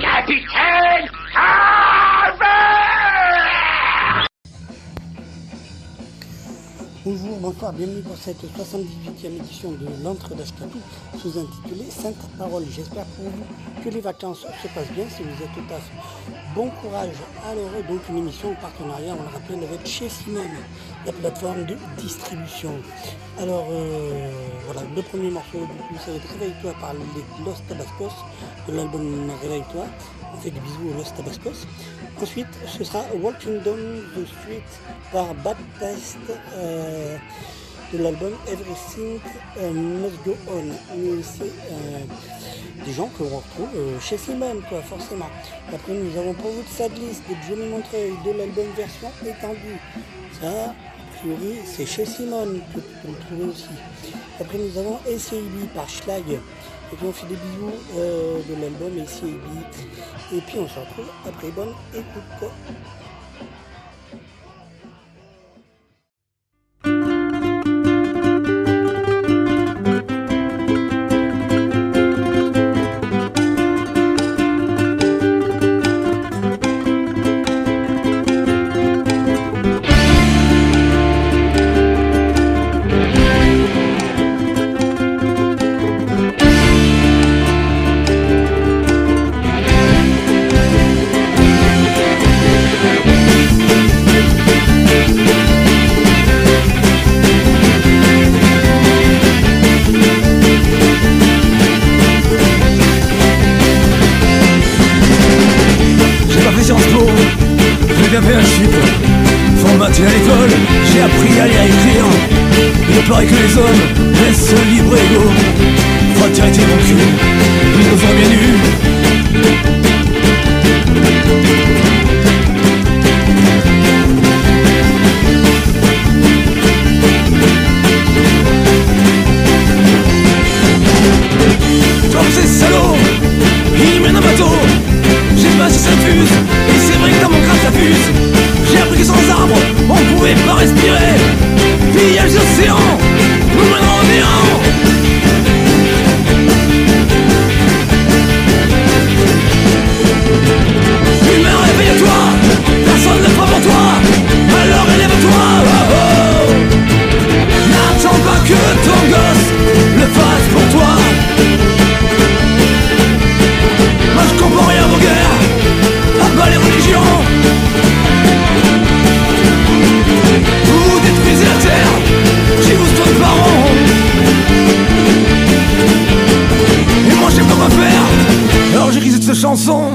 Captain! Ah! Bonjour, bonsoir, bienvenue pour cette 78e édition de l'Entre d'Ashkatou, sous-intitulée Sainte Parole. J'espère pour vous que les vacances se passent bien si vous êtes au. Bon courage. Alors, donc une émission en partenariat, on le rappelle, avec chez Simone, la plateforme de distribution. Alors, euh, voilà, le premier morceau, du coup, être Réveille-toi par les Los Tabascos, de l'album Réveille-toi. On fait des bisous aux Los Tabascos. Ensuite, ce sera Walking Down the Street par Baptiste euh, de l'album Everything euh, Must Go On. C'est euh, des gens que l'on retrouve euh, chez Simon, quoi, forcément. Après, nous avons pour vous de Sadlist de Johnny Montreuil de l'album version étendue. Ça, c'est chez Simon que peux le trouver aussi. Après, nous avons SCIB par Schlag. Et puis on fait des bisous euh, de l'album SCIB. Et puis on se retrouve après. Bonne écoute. Fait un chip Formaté à l'école, j'ai appris à lire et écrire. Il paraît que les hommes laissent libre et égaux Fraternité mon cul, ils nous bien nus. Comme ces salauds, ils mènent un bateau. J'ai pas si ça fuse, J'ai appris que sans arbres, on pouvait pas respirer. Pillage d'océan, chanson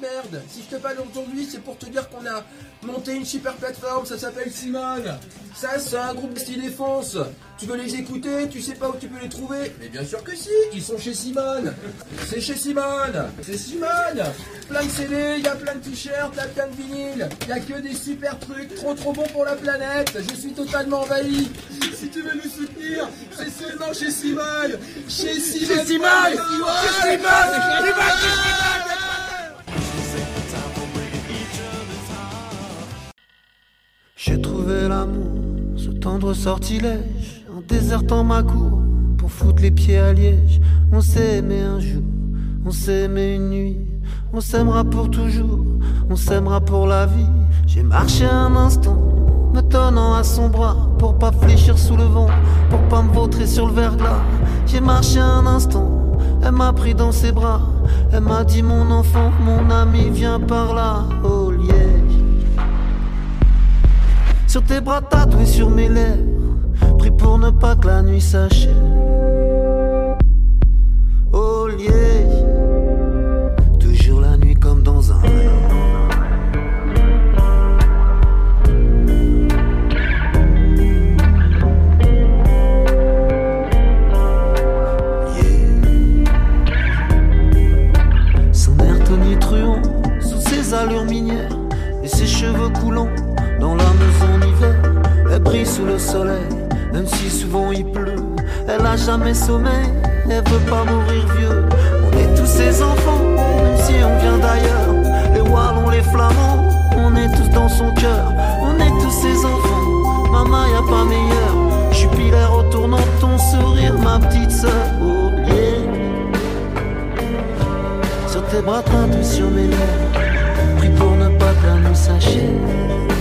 merde. Si je te parle aujourd'hui, c'est pour te dire qu'on a monté une super plateforme, ça s'appelle Simone. Ça, c'est un groupe de style défense. Tu veux les écouter, tu sais pas où tu peux les trouver Mais bien sûr que si, ils sont chez Simone. C'est chez Simone. C'est Simone. Plein de CD, il y a plein de t-shirts, il y a plein de vinyles. Il y a que des super trucs, trop trop bons pour la planète. Je suis totalement envahi. Si tu veux nous soutenir, c'est seulement chez Simone. Chez Simone. Chez Simone. J'ai ce tendre sortilège, en désertant ma cour, pour foutre les pieds à liège. On s'est aimé un jour, on s'est aimé une nuit, on s'aimera pour toujours, on s'aimera pour la vie. J'ai marché un instant, me tenant à son bras, pour pas fléchir sous le vent, pour pas me vautrer sur le verglas. J'ai marché un instant, elle m'a pris dans ses bras, elle m'a dit mon enfant, mon ami, viens par là, oh liège. Sur tes bras tatoués sur mes lèvres, pris pour ne pas que la nuit s'achève. Oh liège, le soleil, même si souvent il pleut. Elle a jamais sommeil, elle veut pas mourir vieux. On est tous ses enfants, même si on vient d'ailleurs. Les Wallons, les Flamands, on est tous dans son cœur. On est tous ses enfants, maman y a pas meilleur. Jupiler retournant ton sourire, ma petite sœur. Oh. Sur tes bras tendus sur mes lèvres Pris pour ne pas la nuit s'achève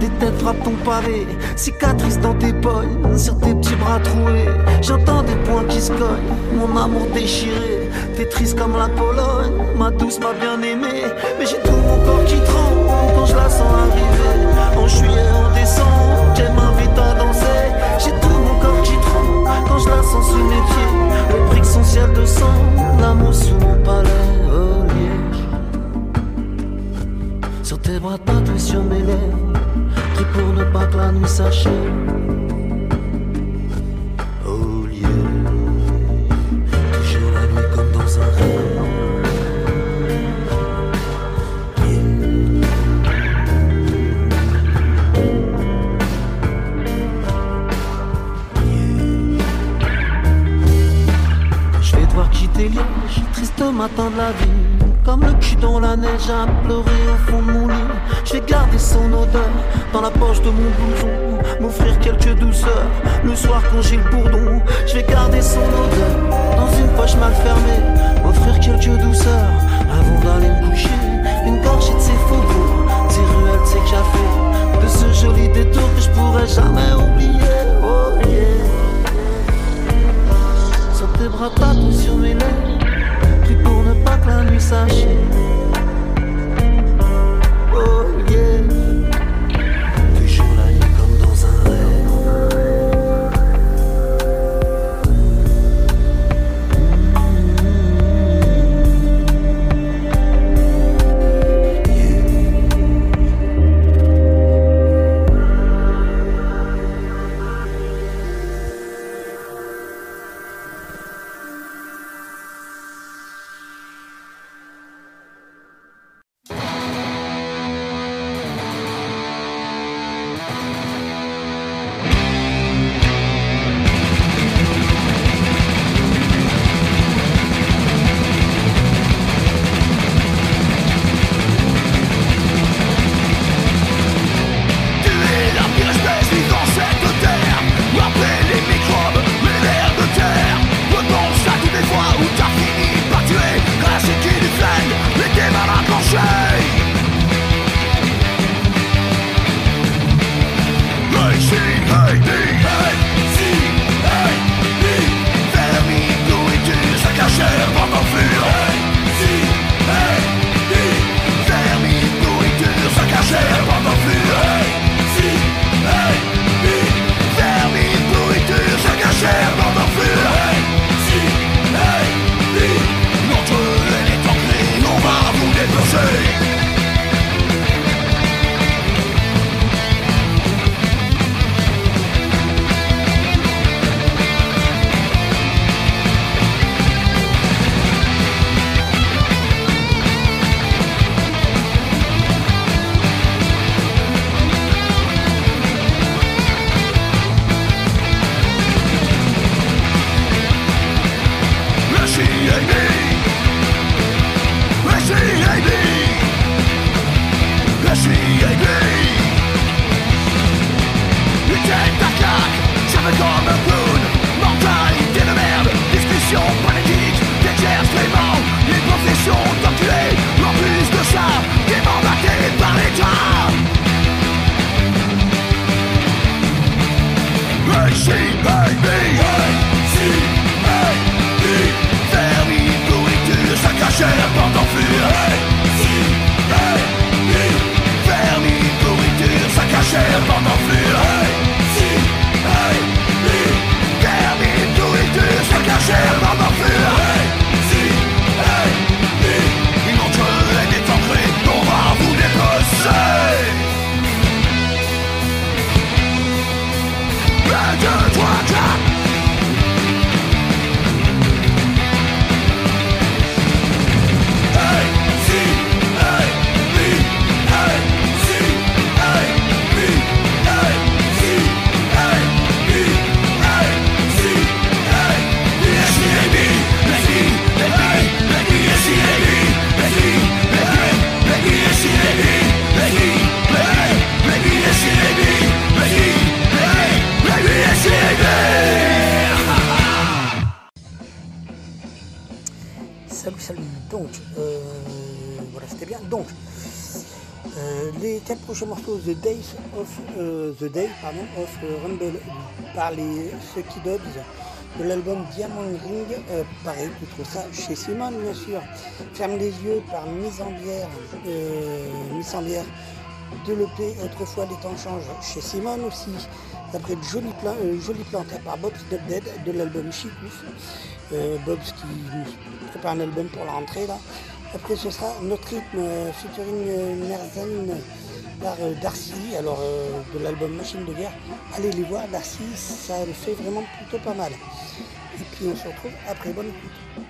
des têtes frappent ton pavé, cicatrices dans tes pognes, sur tes petits bras troués. J'entends des poings qui se cognent, mon amour déchiré, t'es triste comme la Pologne, ma douce, ma bien-aimée. Mais j'ai tout mon corps qui tremble quand je la sens arriver. En juillet, en décembre, qu'elle m'invite à danser. J'ai tout mon corps qui tremble quand je la sens sous mes pieds. Les briques sont ciel de sang, l'amour sous mon palais. Sur tes bras tatoués sur mes lèvres Pris pour ne pas que la nuit s'achève. Oh yeah Toujours la nuit comme dans un rêve. Je vais devoir quitter Liège, triste matin de la vie. Comme le cul dans la neige à pleurer au fond de mon lit. Je vais garder son odeur dans la poche de mon blouson. M'offrir quelques douceurs le soir quand j'ai le bourdon. Je vais garder son odeur dans une poche mal fermée. M'offrir quelques douceurs avant d'aller me coucher. Une gorgée de ses faubourgs, de ses ruelles, de ses cafés. De ce joli détour que je pourrais jamais oublier. Oh yeah. Sur tes bras tatoués sur mes lèvres pour ne pas que la nuit s'achève Sucky Dogs de l'album Diamond Ring, euh, pareil, tu trouves ça chez Simon bien sûr. Ferme les yeux par Mise en bière, Mise en bière de l'EP Autrefois les temps changent chez Simon aussi. Après Jolie, Plan, Jolie Plante par Bob's Dead de l'album Chikouf. Bob's qui prépare un album pour la rentrée là. Après, ce sera notre rythme euh, featuring euh, Merzane par euh, Darcy, alors de l'album Machine de guerre. Allez les voir, Darcy, ça le fait vraiment plutôt pas mal. Et puis on se retrouve après, bonne écoute.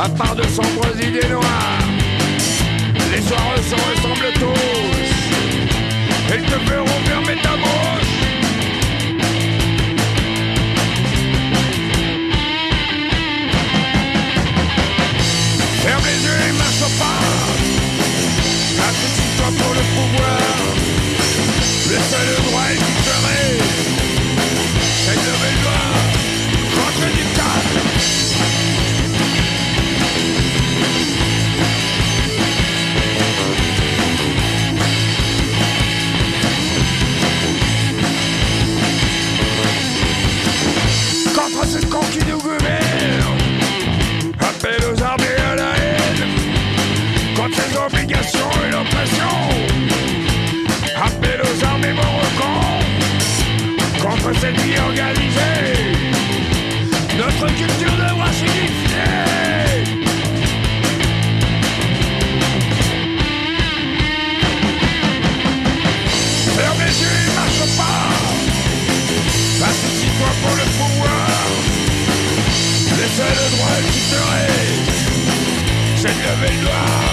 À part de sombres idées noires. Les soirs se ressemblent tous, ils te feront fermer ta bouche. Ferme les yeux et marche au pas. Associe-toi pour le pouvoir. Le seul droit qui cette vie organisée, notre culture devra s'unifier. Ferme les yeux et marche pas. Associe-toi pour le pouvoir. Le seul droit qui reste, c'est lever le doigt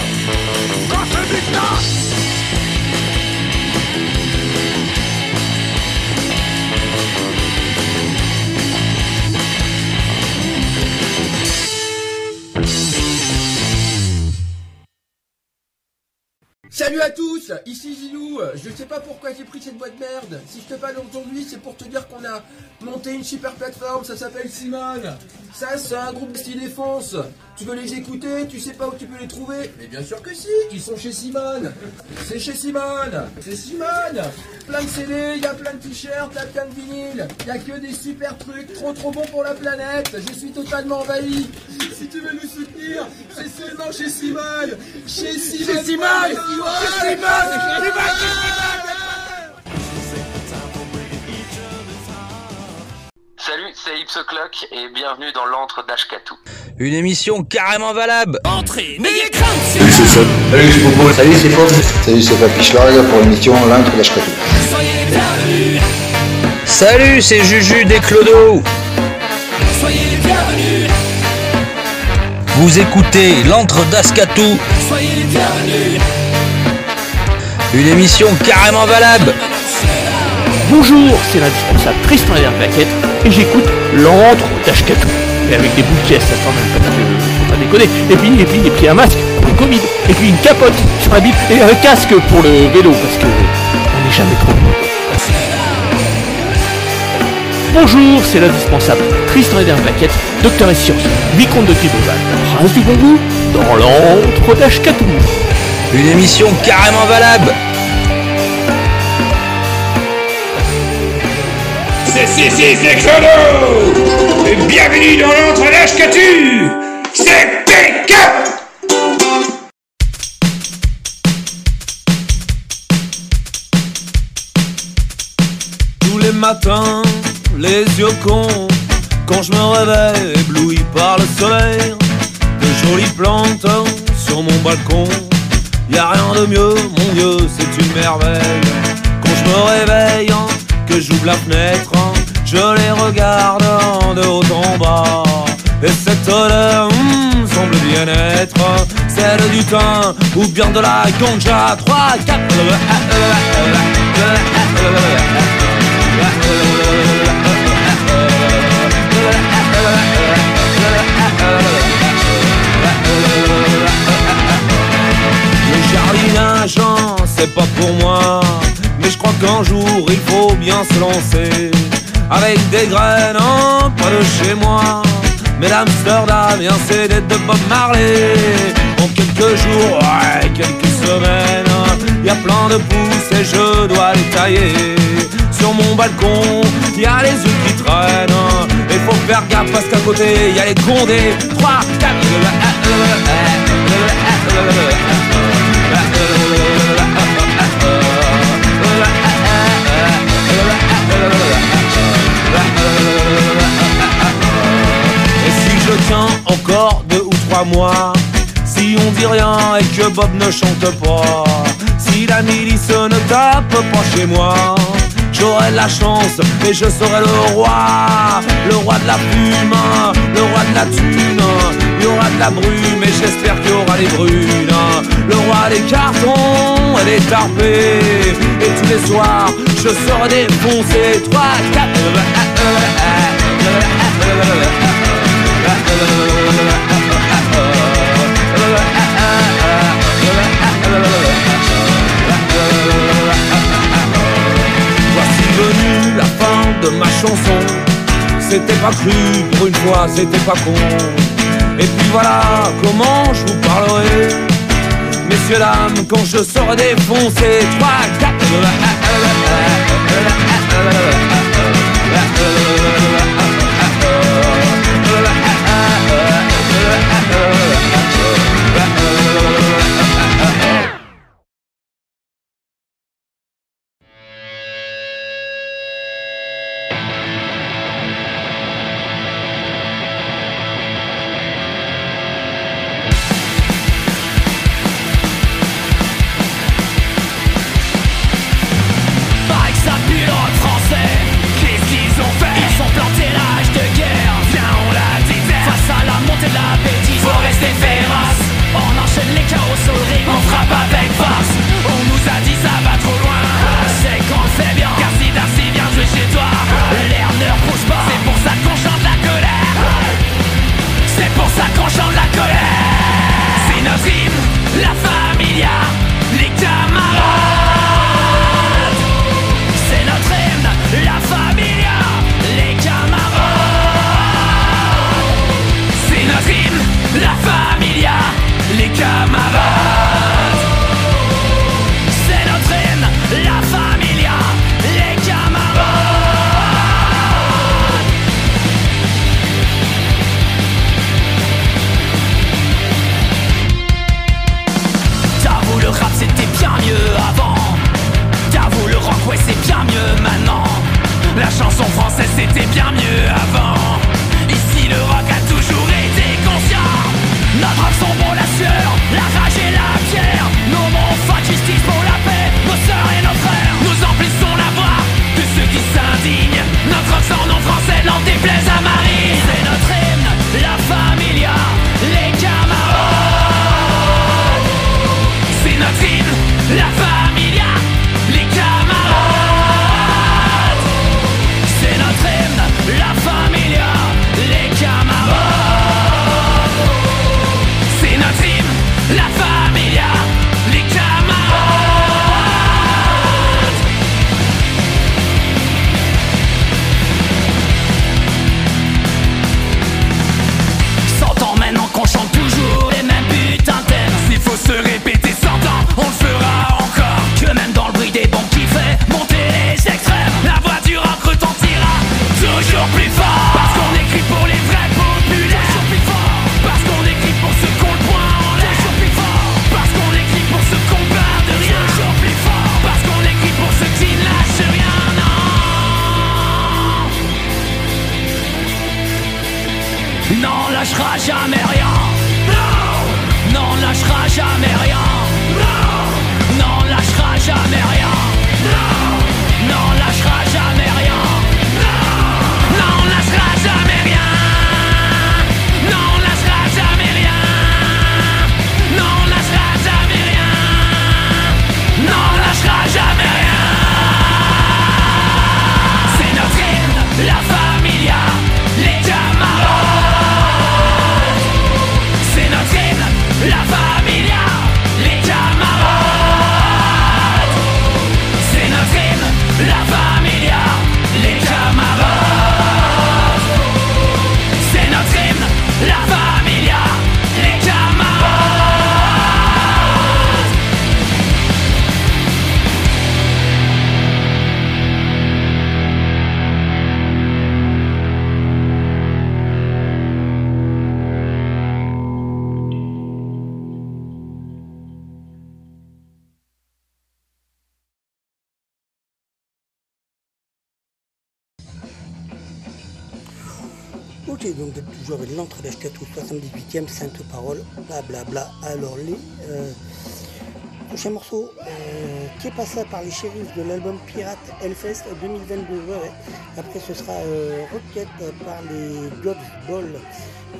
tous, ici Zilou. Je sais pas pourquoi j'ai pris cette boîte de merde. Si je te parle aujourd'hui, c'est pour te dire qu'on a monté une super plateforme, ça s'appelle Simone. Ça, c'est un groupe style défense. Tu veux les écouter, tu sais pas où tu peux les trouver Mais bien sûr que si, ils sont chez Simone. C'est chez Simone. C'est Simone. Plein de CD, il y a plein de t-shirts, y a plein de vinyles. Il y a que des super trucs, trop trop bons pour la planète. Je suis totalement envahi. Si tu veux nous soutenir, c'est seulement chez Simone. Chez Simone. Chez Simone. Salut, c'est Ipsoclock et bienvenue dans l'antre d'Ashkatu. Une émission carrément valable. Entrez, n'ayez crainte, Salut c'est Seb. Salut c'est Bobo. Salut c'est Fauve. Salut c'est Papy pour l'émission L'Intre d'Ashkatou. soyez les bienvenus, Salut, c'est Juju des Clodo. soyez les bienvenus, Vous écoutez l'antre d'Ascatou, soyez les bienvenus. une émission carrément valable. Bonjour, c'est l'indispensable Tristan Plaquette et j'écoute l'antre d'Ashkatou. Mais avec des boules de pièces, attends même pas, faut pas déconner. Et puis, et puis, et puis un masque pour le Covid. Et puis une capote sur la bite et un casque pour le vélo parce que on n'est jamais trop bon. Bonjour, c'est l'indispensable Tristan Plaquette, docteur et sciences, vicomte de Tribouval, prince du bon goût, dans l'antre d'Ashkatou. Une émission carrément valable. C'est Chrono Et Bienvenue dans l'entre d'Ashkatu C'est PK Tous les matins, les yeux cons, quand je me réveille ébloui par le soleil, de jolies plantes sur mon balcon. Y a rien de mieux, mon Dieu, c'est une merveille. Quand je me réveille, que j'ouvre la fenêtre, je les regarde de haut en bas. Et cette odeur semble bien être celle du thym ou bien de la ganja. 3, 4, Le jardinage, c'est pas pour moi mais je crois qu'un jour il faut bien se lancer Avec des graines en peu de chez moi Mais l'Amsterdam et un CD de Bob Marley En quelques jours, ouais, quelques semaines y a plein de pousses et je dois les tailler Sur mon balcon, y a les œufs qui traînent Et faut faire gaffe parce qu'à côté y a les condés 3, 4, encore deux ou trois mois. Si on dit rien et que Bob ne chante pas, si la milice ne tape pas chez moi, j'aurai la chance et je serai le roi, le roi de la plume, le roi de la thune. Il y aura de la brume et j'espère qu'il y aura des brunes. Le roi des cartons et des tarpés. Et tous les soirs, je serai défoncé. 3, 4, Voici venue la fin de ma chanson. C'était pas cru pour une fois, c'était pas con. Et puis voilà comment je vous parlerai. Messieurs, dames, quand je serai défoncé, 3, 4, du shérif de l'album Pirate Hellfest 2022. Après, ce sera euh, Rocket par les God's Ball.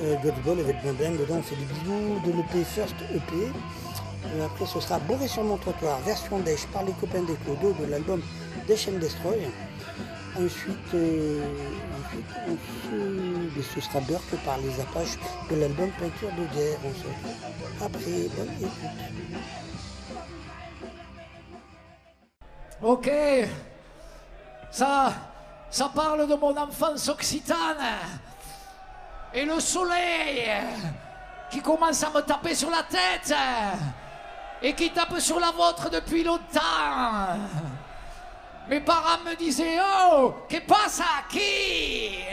Euh, God's Ball avec Blandin dedans, c'est du bidou de l'EP First EP. Euh, après, ce sera Bourré sur mon trottoir, version Dèche par les copains des Clodo de l'album Dèche and Destroy. Ensuite, euh, ensuite, ce sera Burke par les Apaches de l'album Peinture de guerre. Après. Ok. Ça, ça parle de mon enfance occitane. Et le soleil qui commence à me taper sur la tête et qui tape sur la vôtre depuis longtemps. Mes parents me disaient Oh, que passe à qui?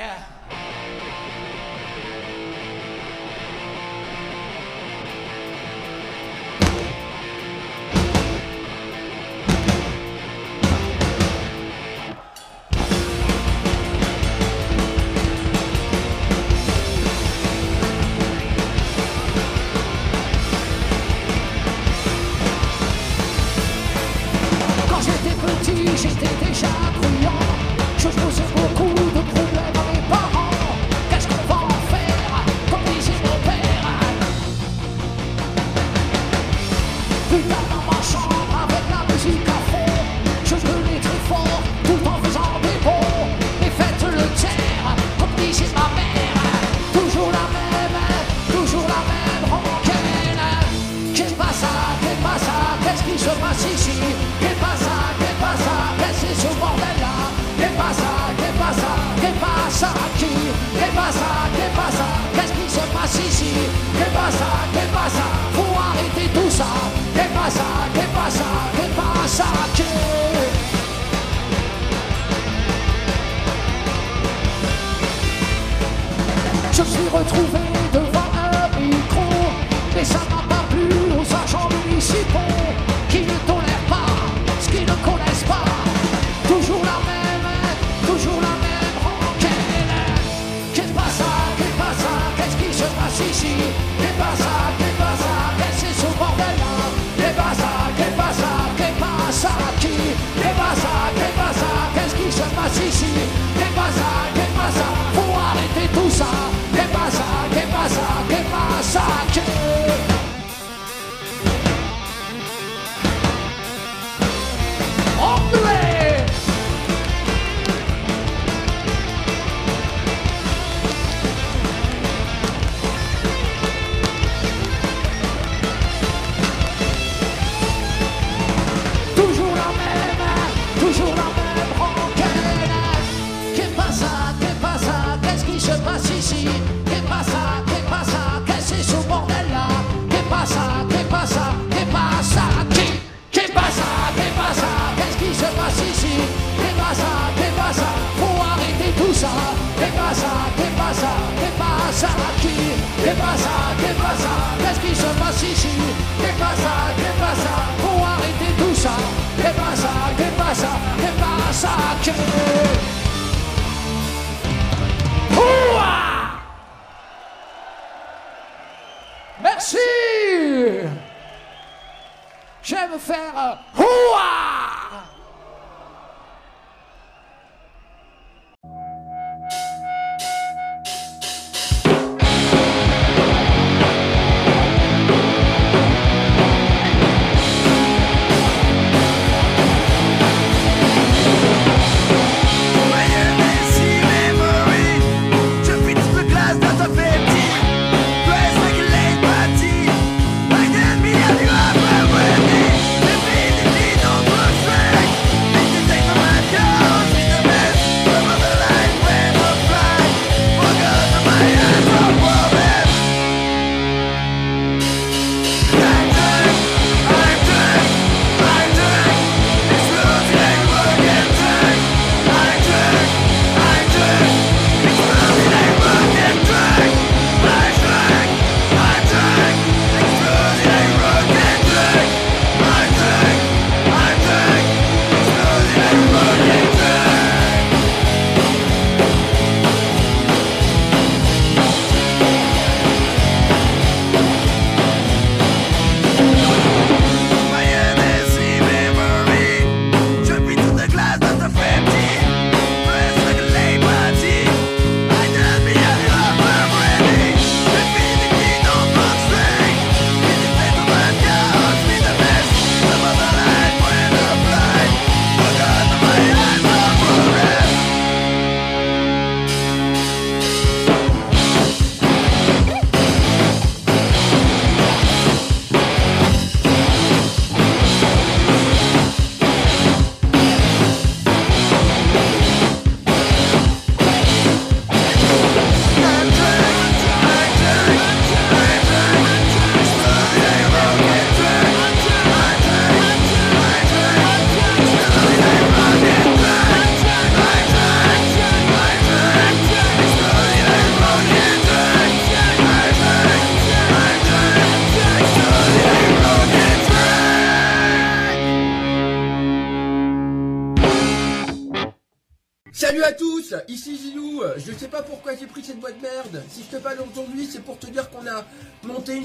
Marcelo Serra, rua!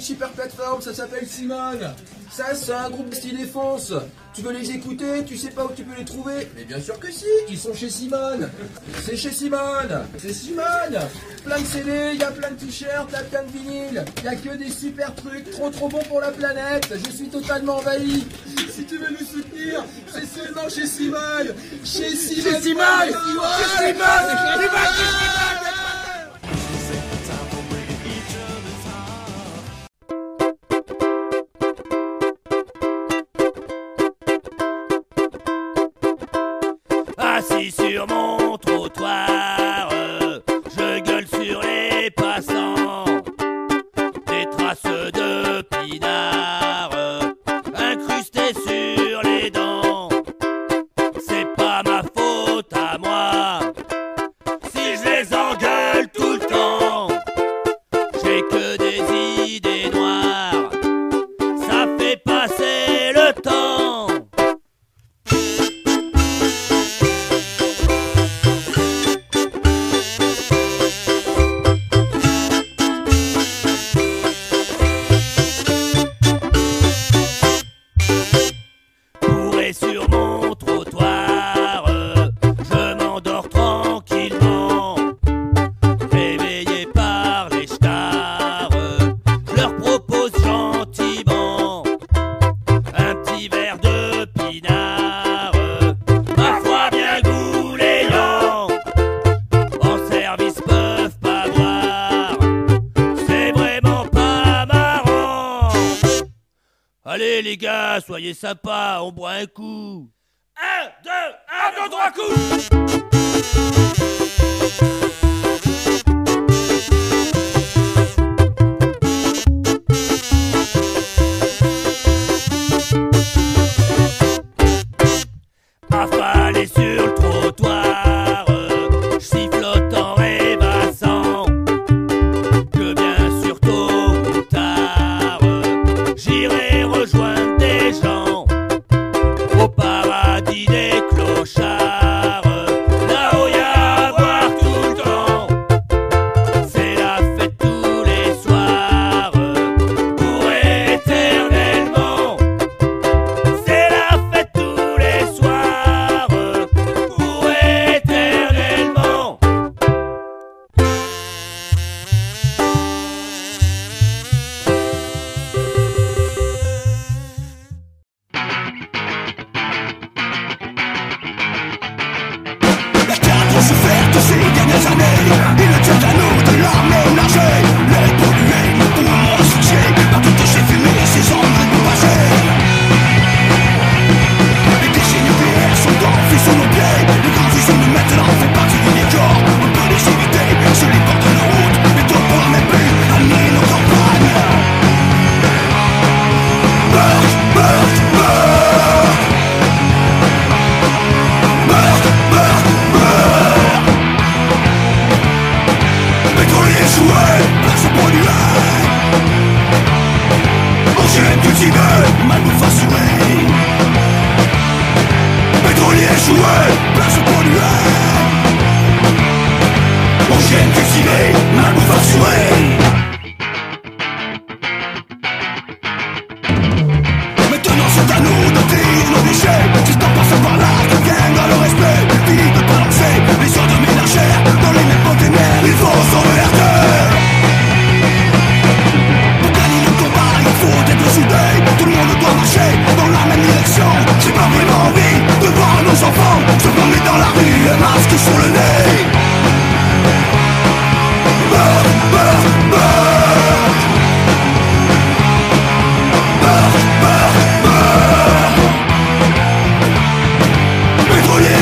super plateforme, ça s'appelle Simone. Ça, c'est un groupe de style défense. Tu veux les écouter, tu sais pas où tu peux les trouver Mais bien sûr que si, ils sont chez Simone. C'est chez Simone, c'est Simone. Plein de CD, il y a plein de t-shirts, il plein de vinyles. Il y a que des super trucs, trop trop bons pour la planète. Je suis totalement envahi. Si tu veux nous soutenir, c'est seulement chez Simone. Chez Simone. Chez Simone. Chez Simone. Chez Simone. soyez sympa, on boit un coup.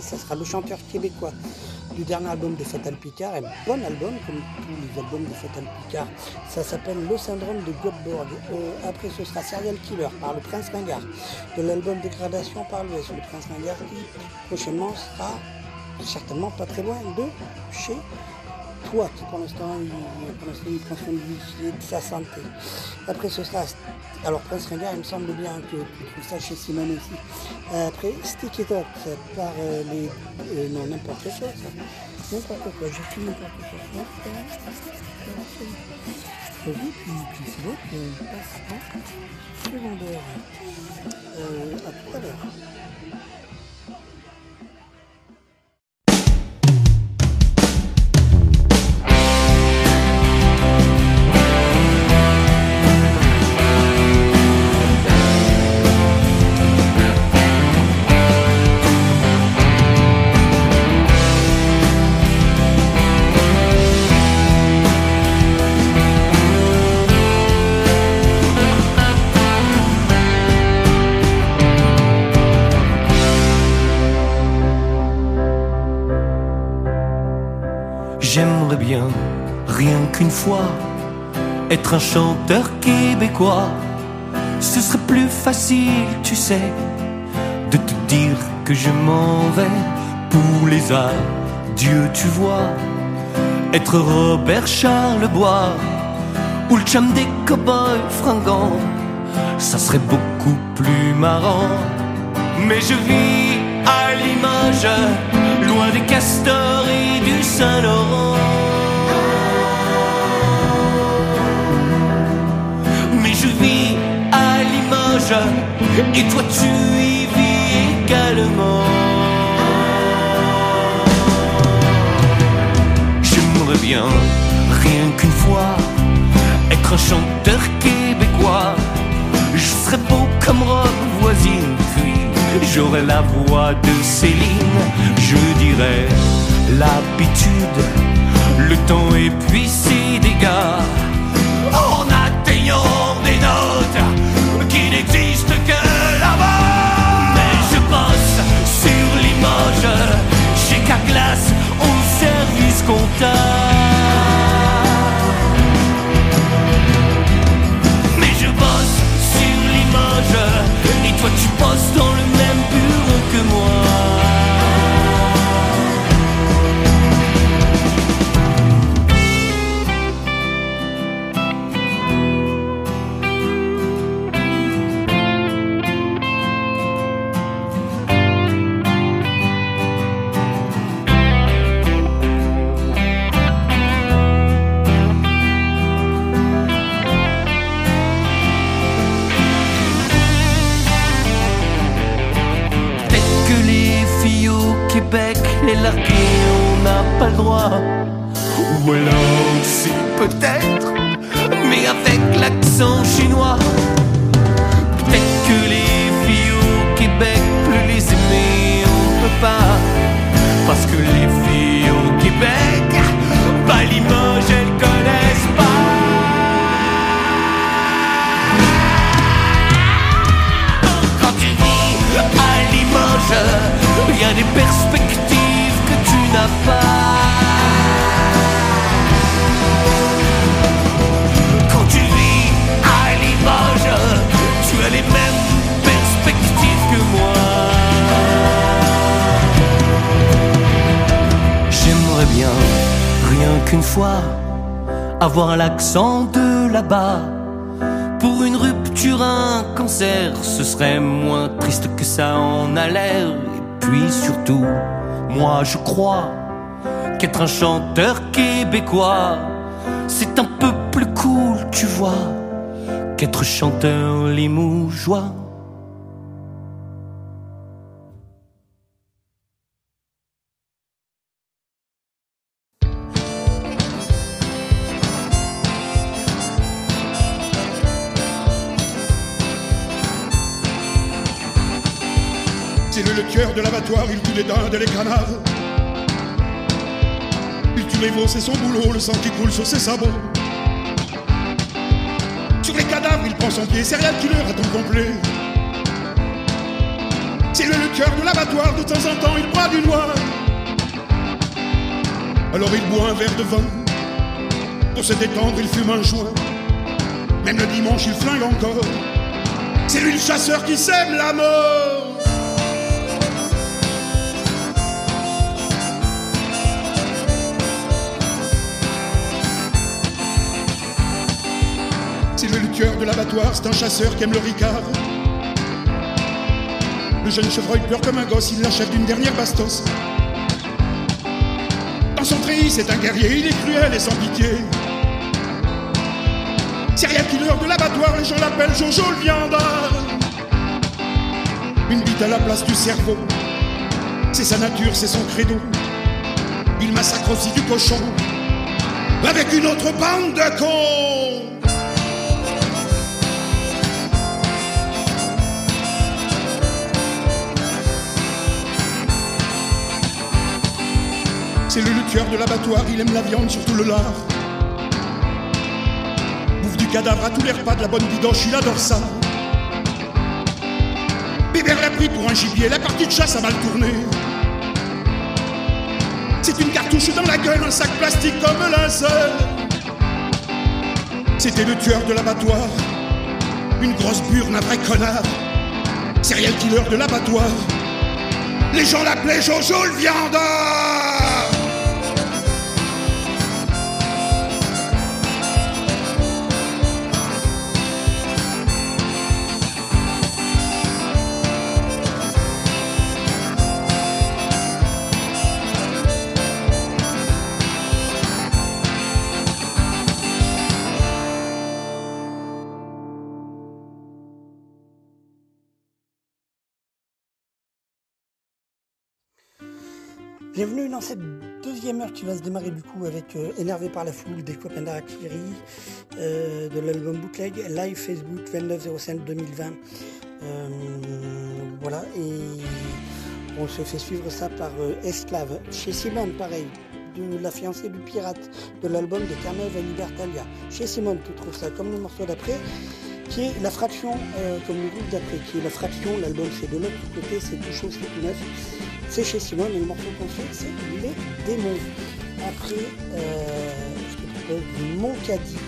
Ça sera le chanteur québécois du dernier album de Fatal Picard. Un bon album, comme tous les albums de Fatal Picard. Ça s'appelle Le syndrome de Göteborg. Euh, après, ce sera Serial Killer par le Prince Ringard. De l'album Dégradation par. Le Prince Ringard qui prochainement sera certainement pas très loin de chez toi qui pour l'instant il, soin de sa santé. Après ce sera alors Prince Ringard il me semble bien que tu ça chez Simon aussi. Euh, Après Stick It par euh, les euh, non n'importe quoi ça. N'importe quoi, j'ai n'importe quoi. Puis. Euh. Bien, rien qu'une fois, être un chanteur québécois. Ce serait plus facile, tu sais, de te dire que je m'en vais pour les adieux, tu vois. Être Robert Charlebois ou le chum des cow-boys fringants, ça serait beaucoup plus marrant. Mais je vis à l'image, loin des castors et du Saint-Laurent. Et toi tu y vis également. J'aimerais bien, rien qu'une fois, être un chanteur québécois. Je serais beau comme robe voisine, puis j'aurais la voix de Céline. Je dirais l'habitude, le temps et puis ses dégâts. En atteignant des notes qui n'existent que là-bas. Mais je bosse sur l'image, chez Carglass, au service comptable. Mais je bosse sur l'image Et toi tu bosses dans le même bureau que moi Et puis surtout, moi je crois qu'être un chanteur québécois, c'est un peu plus cool, tu vois, qu'être chanteur. C'est les dindes et les canards. Il tue les veaux, c'est son boulot, le sang qui coule sur ses sabots. Sur les cadavres, il prend son pied, serial killer à temps complet. cœur de l'abattoir, de temps en temps il boit du noir. Alors il boit un verre de vin. Pour se détendre, il fume un joint. Même le dimanche, il flingue encore. C'est lui le chasseur qui sème la mort. C'est de l'abattoir, c'est un chasseur qui aime le ricard. Le jeune chevreuil pleure comme un gosse, il l'achève d'une dernière bastos. Dans son treillis, c'est un guerrier, il est cruel et sans pitié. Serial killer de l'abattoir, les gens l'appellent Jojo le viandard. Une bite à la place du cerveau, c'est sa nature, c'est son credo. Il massacre aussi du cochon, avec une autre bande de cons. C'est le tueur de l'abattoir, il aime la viande, surtout le lard. Bouffe du cadavre à tous les repas de la bonne bidoche, il adore ça. Bébert l'a pris pour un gibier, la partie de chasse a mal tourné. C'est une cartouche dans la gueule, un sac plastique comme linceul. C'était le tueur de l'abattoir, une grosse burne, un vrai connard. Serial killer de l'abattoir. Les gens l'appelaient Jojo le viandard. Bienvenue dans cette deuxième heure qui va se démarrer du coup avec euh, Énervé par la foule des d'Arakiri euh, de l'album Bootleg live Facebook 29 2020. Euh, voilà et on se fait suivre ça par euh, Esclave. Chez Simone pareil, de la fiancée du pirate de l'album de Carmel et Libertalia. Chez Simone tu trouves ça comme le morceau d'après qui est la fraction, comme le groupe d'après, qui est la fraction, l'album c'est de l'autre côté, c'est tout chaud, c'est tout neuf. C'est chez Simone et le morceau qu'on fait, c'est Les Démons. Après, euh, je te propose Mon Caddie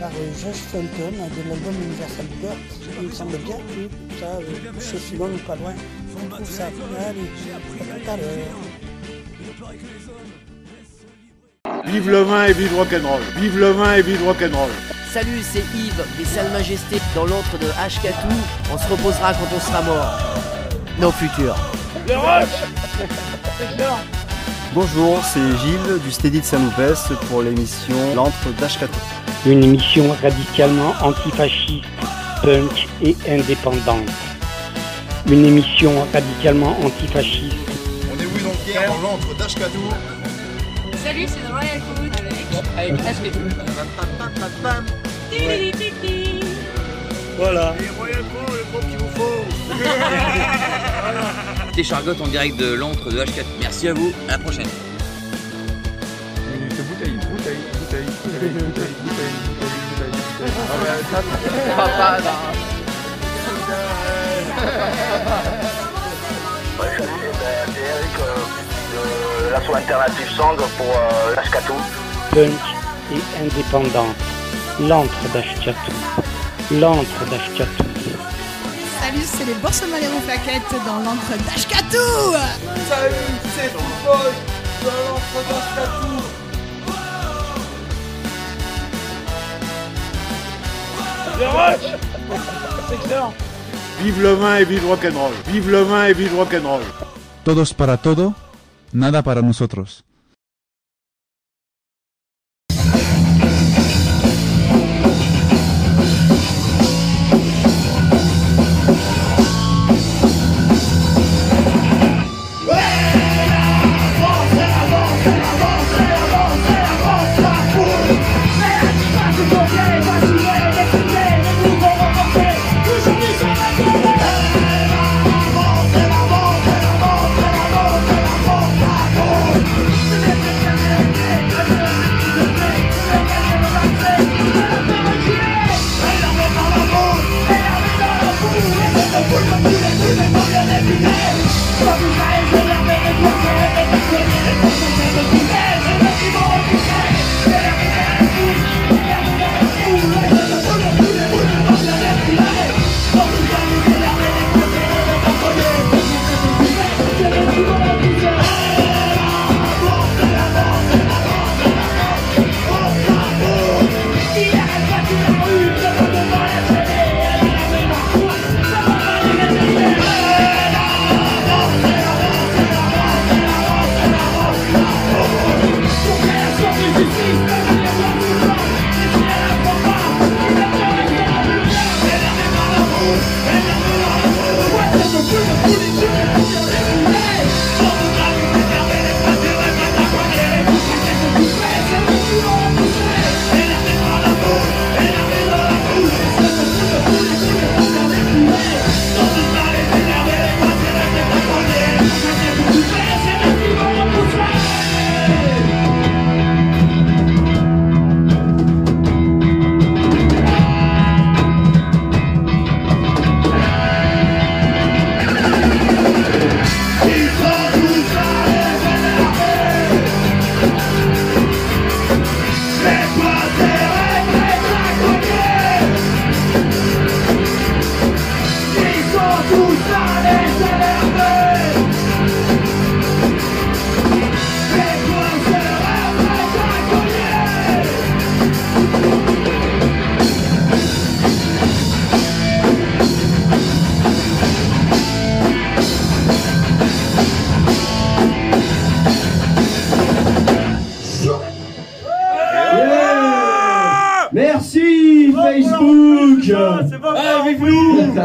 par euh, Josh Fulton de l'album Universal Blur. Il me semble bien que ça, euh, chez Simone ou pas loin, on trouve ça. Allez, à tout à l'heure. Vive le vin et vive rock'n'roll. Vive le vin et vive rock'n'roll. Salut, c'est Yves des Salles Majestés dans l'antre de Hkatou. On se reposera quand on sera mort. Nos futurs. Bonjour, c'est Gilles du Steady de Saint-Loupès pour l'émission L'antre d'Ashkato. Une émission radicalement antifasciste, punk et indépendante. Une émission radicalement antifasciste. On est oui donc hier dans l'antre d'Ashkatou. Salut, c'est The Royal Food avec, avec Ashketou. Voilà. Chargottes en direct de l'antre de H4. Merci à vous, à la prochaine. Minute bouteille, bouteille, bouteille, bouteille, bouteille, bouteille, bouteille, bouteille. Ah ouais, ça, c'est Papa, là. C'est Eric euh, de l'asso alternative Song pour euh, l'Ashkatou. Punk et indépendante. L'antre d'Ashkatou. L'antre d'Ashkatou. Salut, c'est les Borsomalero plaquettes dans l'encre d'Ashkatou Salut, c'est Football de l'entre d'Ashkatou. Vive le vin et vive rock'n'roll. Vive le vin et vive rock'n'roll. Todos para todo, nada para nosotros.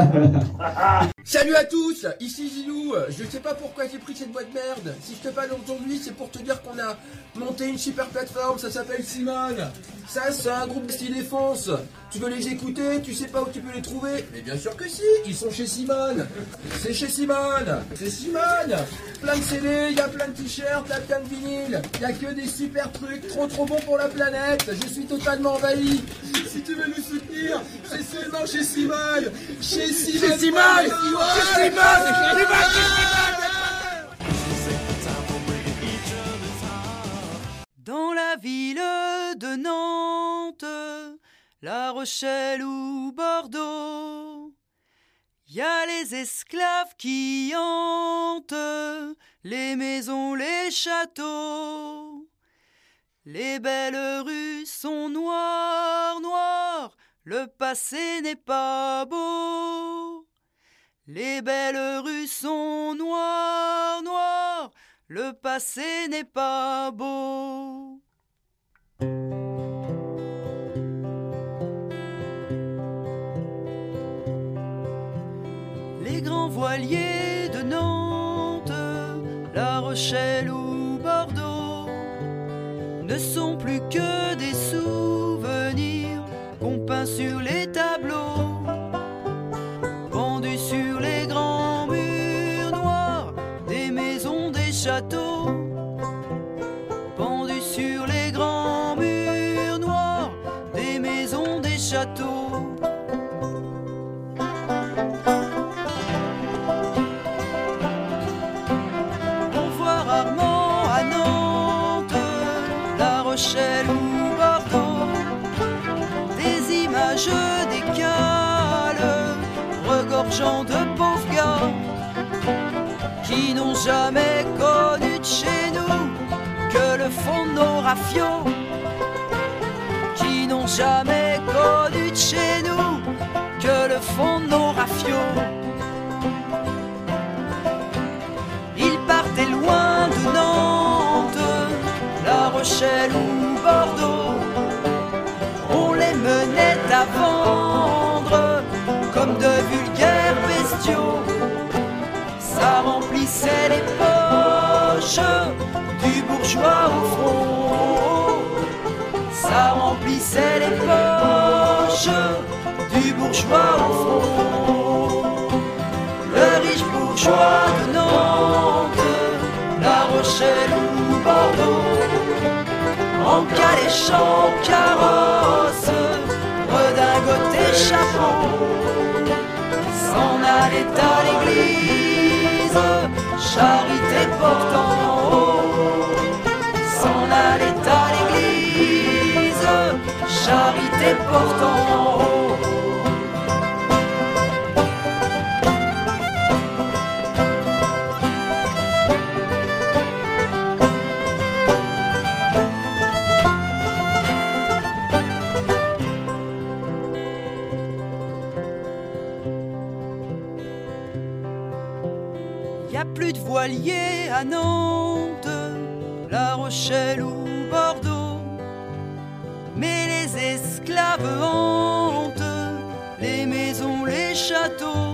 Salut à tous, ici Zilou. Je sais pas pourquoi j'ai pris cette boîte merde. Si je te parle aujourd'hui, c'est pour te dire qu'on a monté une super plateforme, ça s'appelle Simone. Ça, c'est un groupe style défense. Tu veux les écouter, tu sais pas où tu peux les trouver Mais bien sûr que si, ils sont chez Simone. C'est chez Simone. C'est Simone. Plein de CD, il y a plein de t-shirts, il plein de vinyles. Il y a que des super trucs, trop trop bons pour la planète. Je suis totalement envahi. Si tu veux nous soutenir, c'est seulement chez. Chez Simone. Chez Simone. Chez. Dans la ville de Nantes, La Rochelle ou Bordeaux, y a les esclaves qui hantent les maisons, les châteaux. Les belles rues sont noires, noires, le passé n'est pas beau. Les belles rues sont noires, noires, le passé n'est pas beau. Sur les jamais connu de chez nous que le fond de nos rafiaux, qui n'ont jamais connu de chez nous que le fond de nos rafiaux. Ils partaient loin de Nantes, La Rochelle ou Bordeaux. On les menait à vendre comme de vulgaires bestiaux. Ça remplissait les poches du bourgeois au front. Ça remplissait les poches du bourgeois au front. Le riche bourgeois de Nantes, La Rochelle ou Bordeaux, en calèche, en carrosse, redingote et chapeau, s'en allait à l'église, charité portant s'en allait à l'église, charité portant Y a plus de voiliers à Nantes, La Rochelle ou Bordeaux. Mais les esclaves hantent les maisons, les châteaux.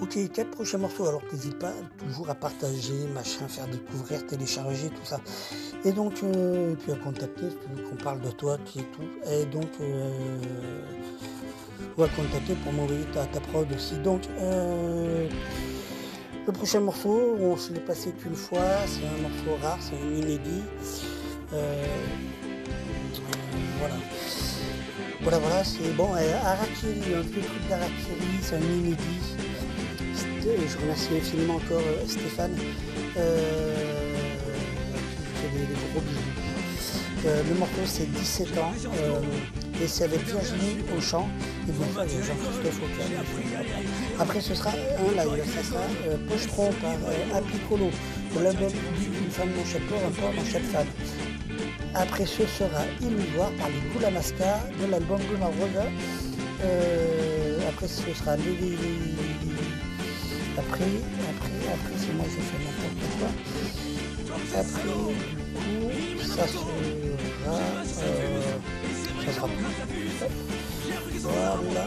Ok, quel prochain morceau Alors n'hésite pas toujours à partager, machin, faire découvrir, télécharger, tout ça. Et donc, euh, puis à contacter, qu'on parle de toi, et tout. Et donc, euh, ou à contacter pour m'envoyer ta, prod aussi. Donc, euh, le prochain morceau, on se l'est passé qu'une fois, c'est un morceau rare, c'est un inédit. Euh, voilà. Voilà, voilà, c'est bon. Harakiri, un petit truc d'Harakiri, c'est un inédit. C'était- Je remercie infiniment encore euh, Stéphane. Euh, des, des gros. Euh, le morceau c'est 17 ans euh, et c'est avec Virginie au chant et a Jean-Christophe au. Après ce sera un live, ça sera Pochetron par Apicolo, de l'album Une femme mon chapeau, un port mon chape femme. Après ce sera Illusoire par les Koulamasca de l'album Blue Rosa. Après ce sera les- Après, après, après, c'est moi je fais n'importe quoi. Après, du coup, ça sera. euh, ça tout. Voilà.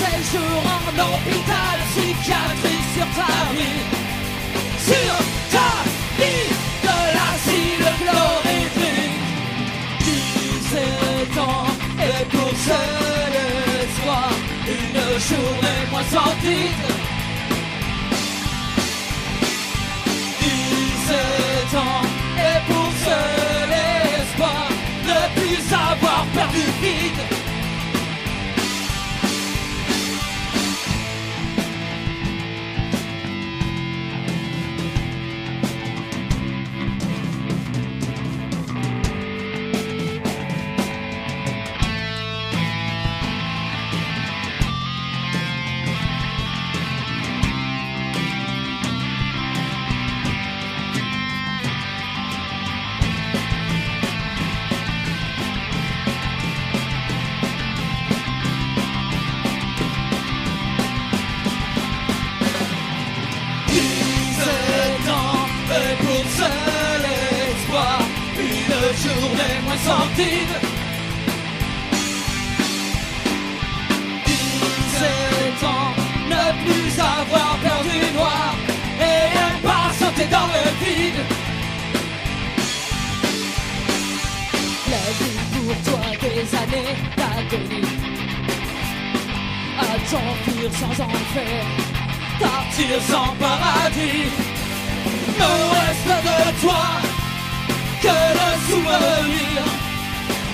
Séjour en hôpital psychiatrique sur ta vie Journée moins sordide 17 ans et pour seul moins sordide. 17 ans, ne plus avoir peur du noir et sauter dans le vide. La vie pour toi des années d'agonie. À t'enfuir sans en faire, partir sans paradis. Ne reste de toi que le souvenir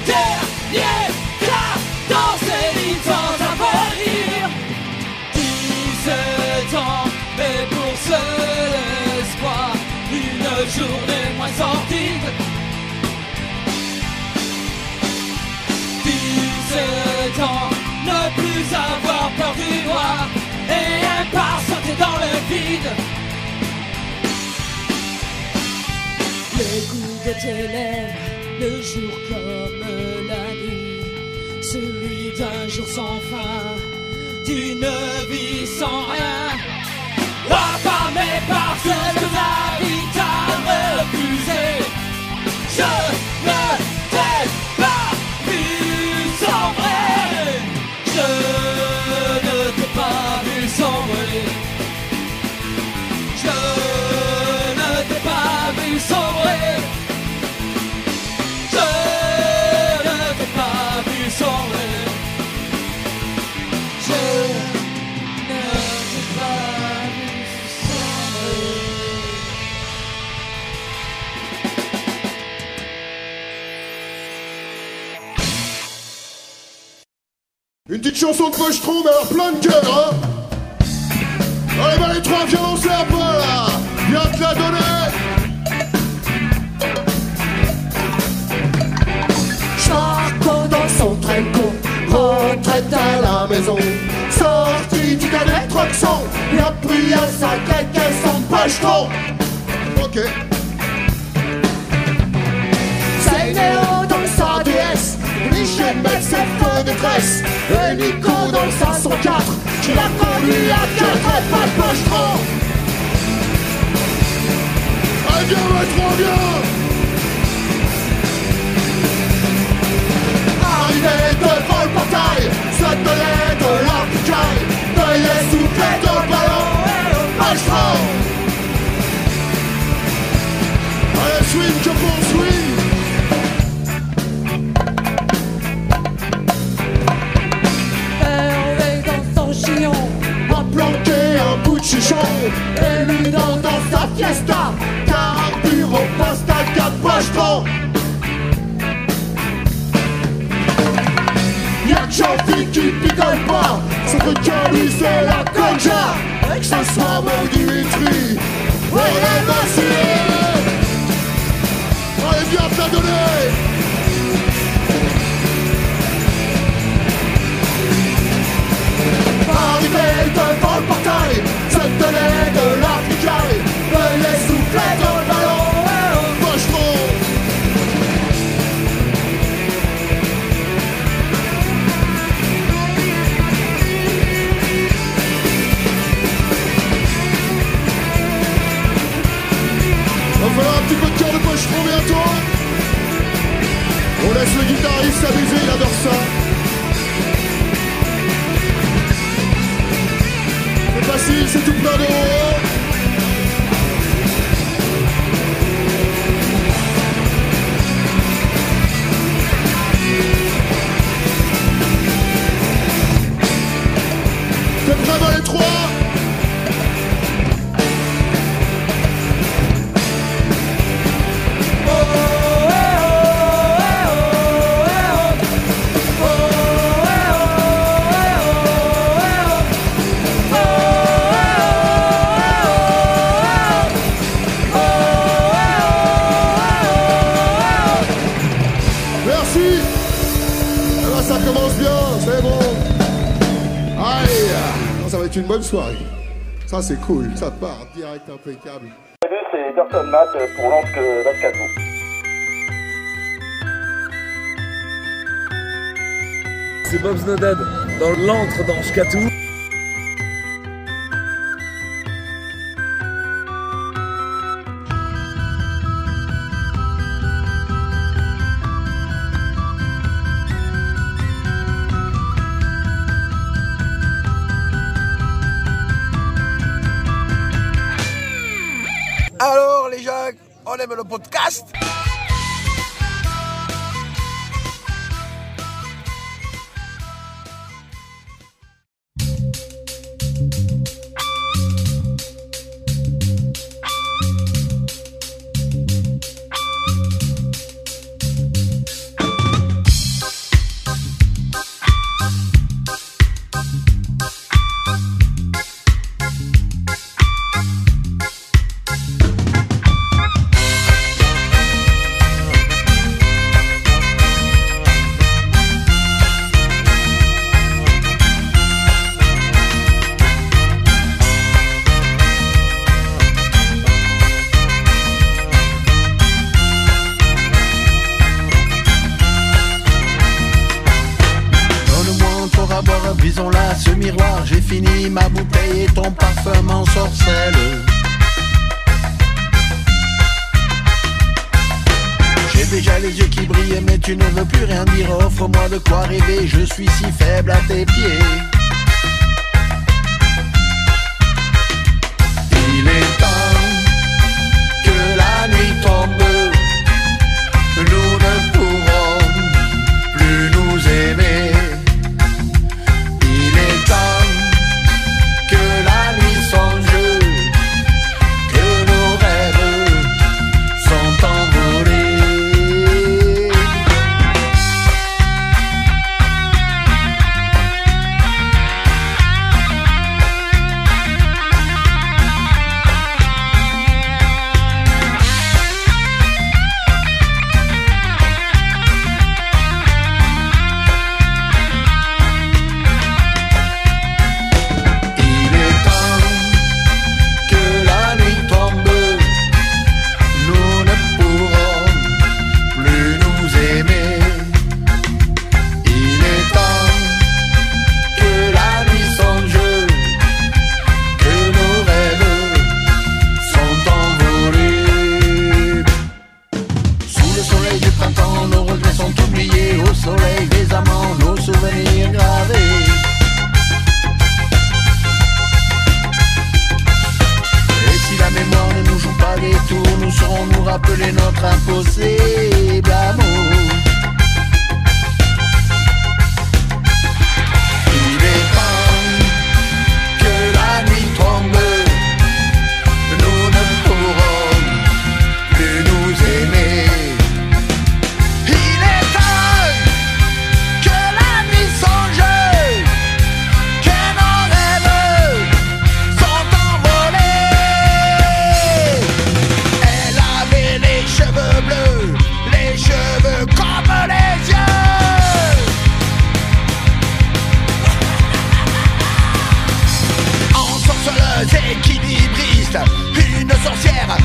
Dernier plat dans ces lignes sans avenir 17 ans et pour seul espoir Une journée moins sordide 17 ans, ne plus avoir peur du noir Et sauter dans le vide. Le goût de tes lèvres, le jour comme d'un jour sans fin, d'une vie sans rien. Affamé par ce chanson de pochetron, mais alors plein de cœur, hein Allez, bah les trois, danser un peu, là Viens te la donner Charcot dans son trinco, retraite à la maison. Sorti du cadet Roxon, il a pris à sa caisse pochetron. Ok. Michel met ses feux de tresse Et Nico dans le 504 Qui l'a conduit à 4 pas de pochetron Ah bien, ouais, trop bien Arrivé devant le portail Ça tenait de l'articaille Veuillez souffler dans le ballon Pochetron planqué un bout de chichon. Éminent dans sa fiesta Carburant poste à quatre pochetrons Y'a que Jean-Philippe qui picole pas Son truc à lui c'est la conja Et que ce soit mon Dimitri On est vacillé. Allez, bien, t'as donné Arrivé devant le portail Tenait de l'articaille Veuillez souffler dans le ballon. Va falloir un petit peu de cœur de pochetron bientôt On laisse le guitariste s'amuser, il adore ça facile, c'est tout plein d'euros T'es prêt dans les trois une bonne soirée. Ça c'est cool, ça part direct impeccable. C'est Burton Matt pour l'Antre d'Ascato. C'est Bob Snowden dans l'antre d'Anshkatou. Alors le podcast danseuse équilibriste, une sorcière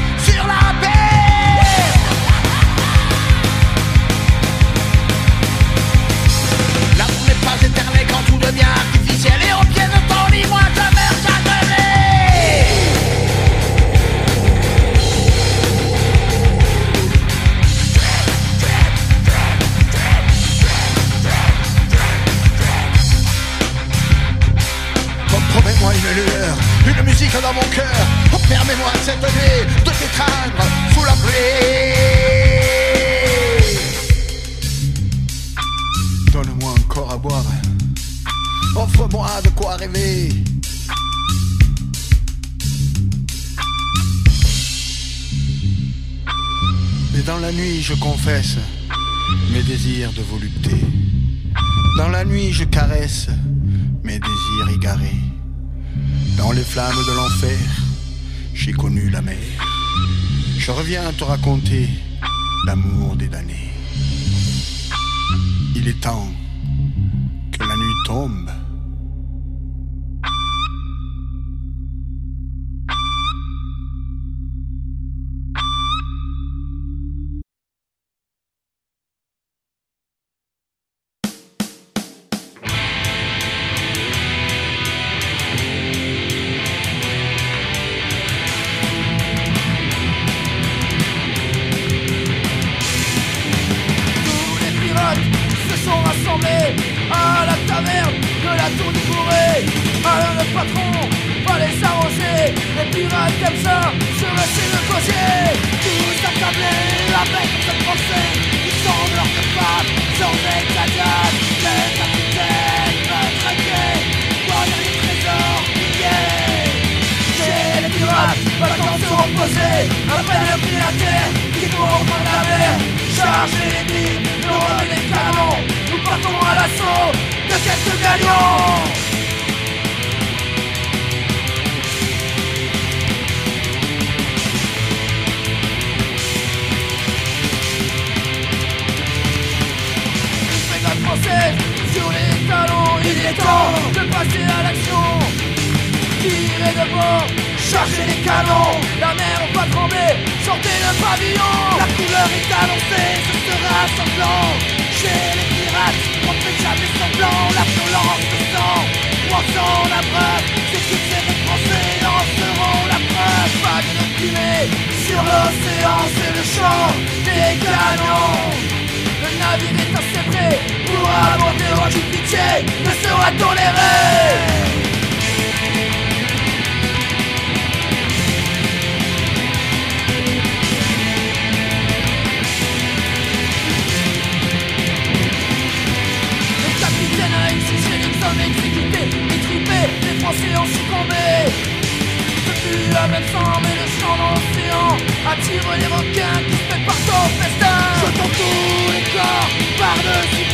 mes désirs de volupté. Dans la nuit, je caresse mes désirs égarés. Dans les flammes de l'enfer, j'ai connu la mer. Je reviens te raconter l'amour des damnés. Il est temps que la nuit tombe.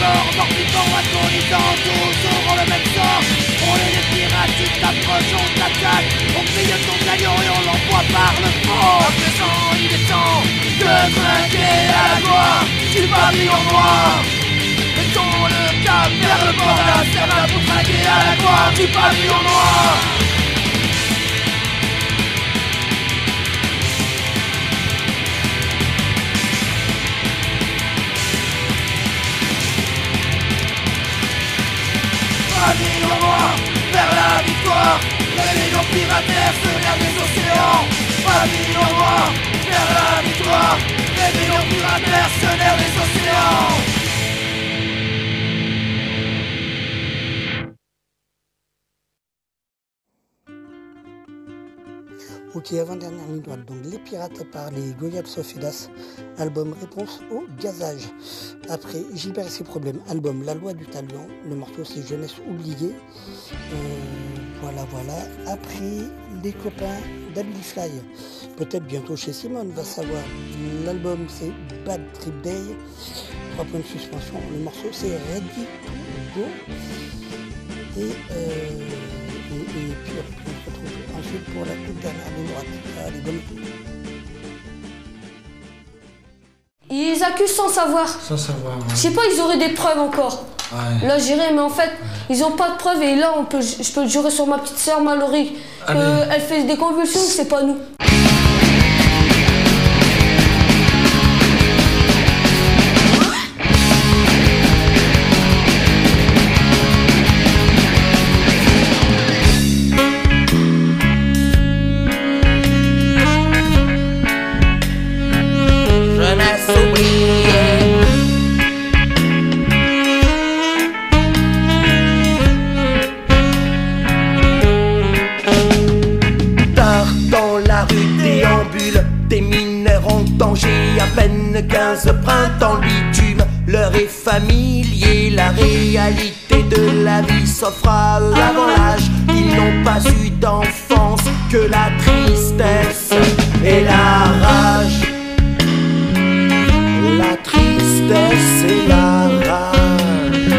sort. Mortifiant, agonisant, tous auront le même sort. On est des pirates, tu t'approches, on t'attaque. On grille ton gagnon et on l'envoie par le fond À présent, il est temps de trinquer à la gloire. Tu pavillon noir. Mettons le cap vers le bord, la serre pour trinquer à la gloire. Du pavillon noir. son noir vers la victoire. Les millions primaires se lèvent des océans. Papillon vers la victoire. Les millions primaires se lèvent des océans. Ok, avant-dernière ligne droite. Donc, Les Pirates par les Goya de Sofidas. Album Réponse au gazage. Après, Gilbert et ses problèmes. Album La loi du talion. Le morceau, c'est Jeunesse oubliée. Euh, voilà, voilà. Après, Les copains d'Abby Fly. Peut-être bientôt chez Simone, va savoir. L'album, c'est Bad Trip Day. Trois points de suspension. Le morceau, c'est Ready Go. Et, euh, et, ensuite pour la toute dernière ligne droite. Allez, bonne écoute. Ils accusent sans savoir. Sans savoir. Je sais pas, ils auraient des preuves encore. Ouais. Là, j'irai, mais en fait, ils ont pas de preuves. Et là, on peut, je peux le jurer sur ma petite sœur Mallory qu'elle fait des convulsions, c'est pas nous. Familier, la réalité de la vie s'offre à eux l'âge Ils n'ont pas eu d'enfance que la tristesse et la rage. La tristesse et la rage.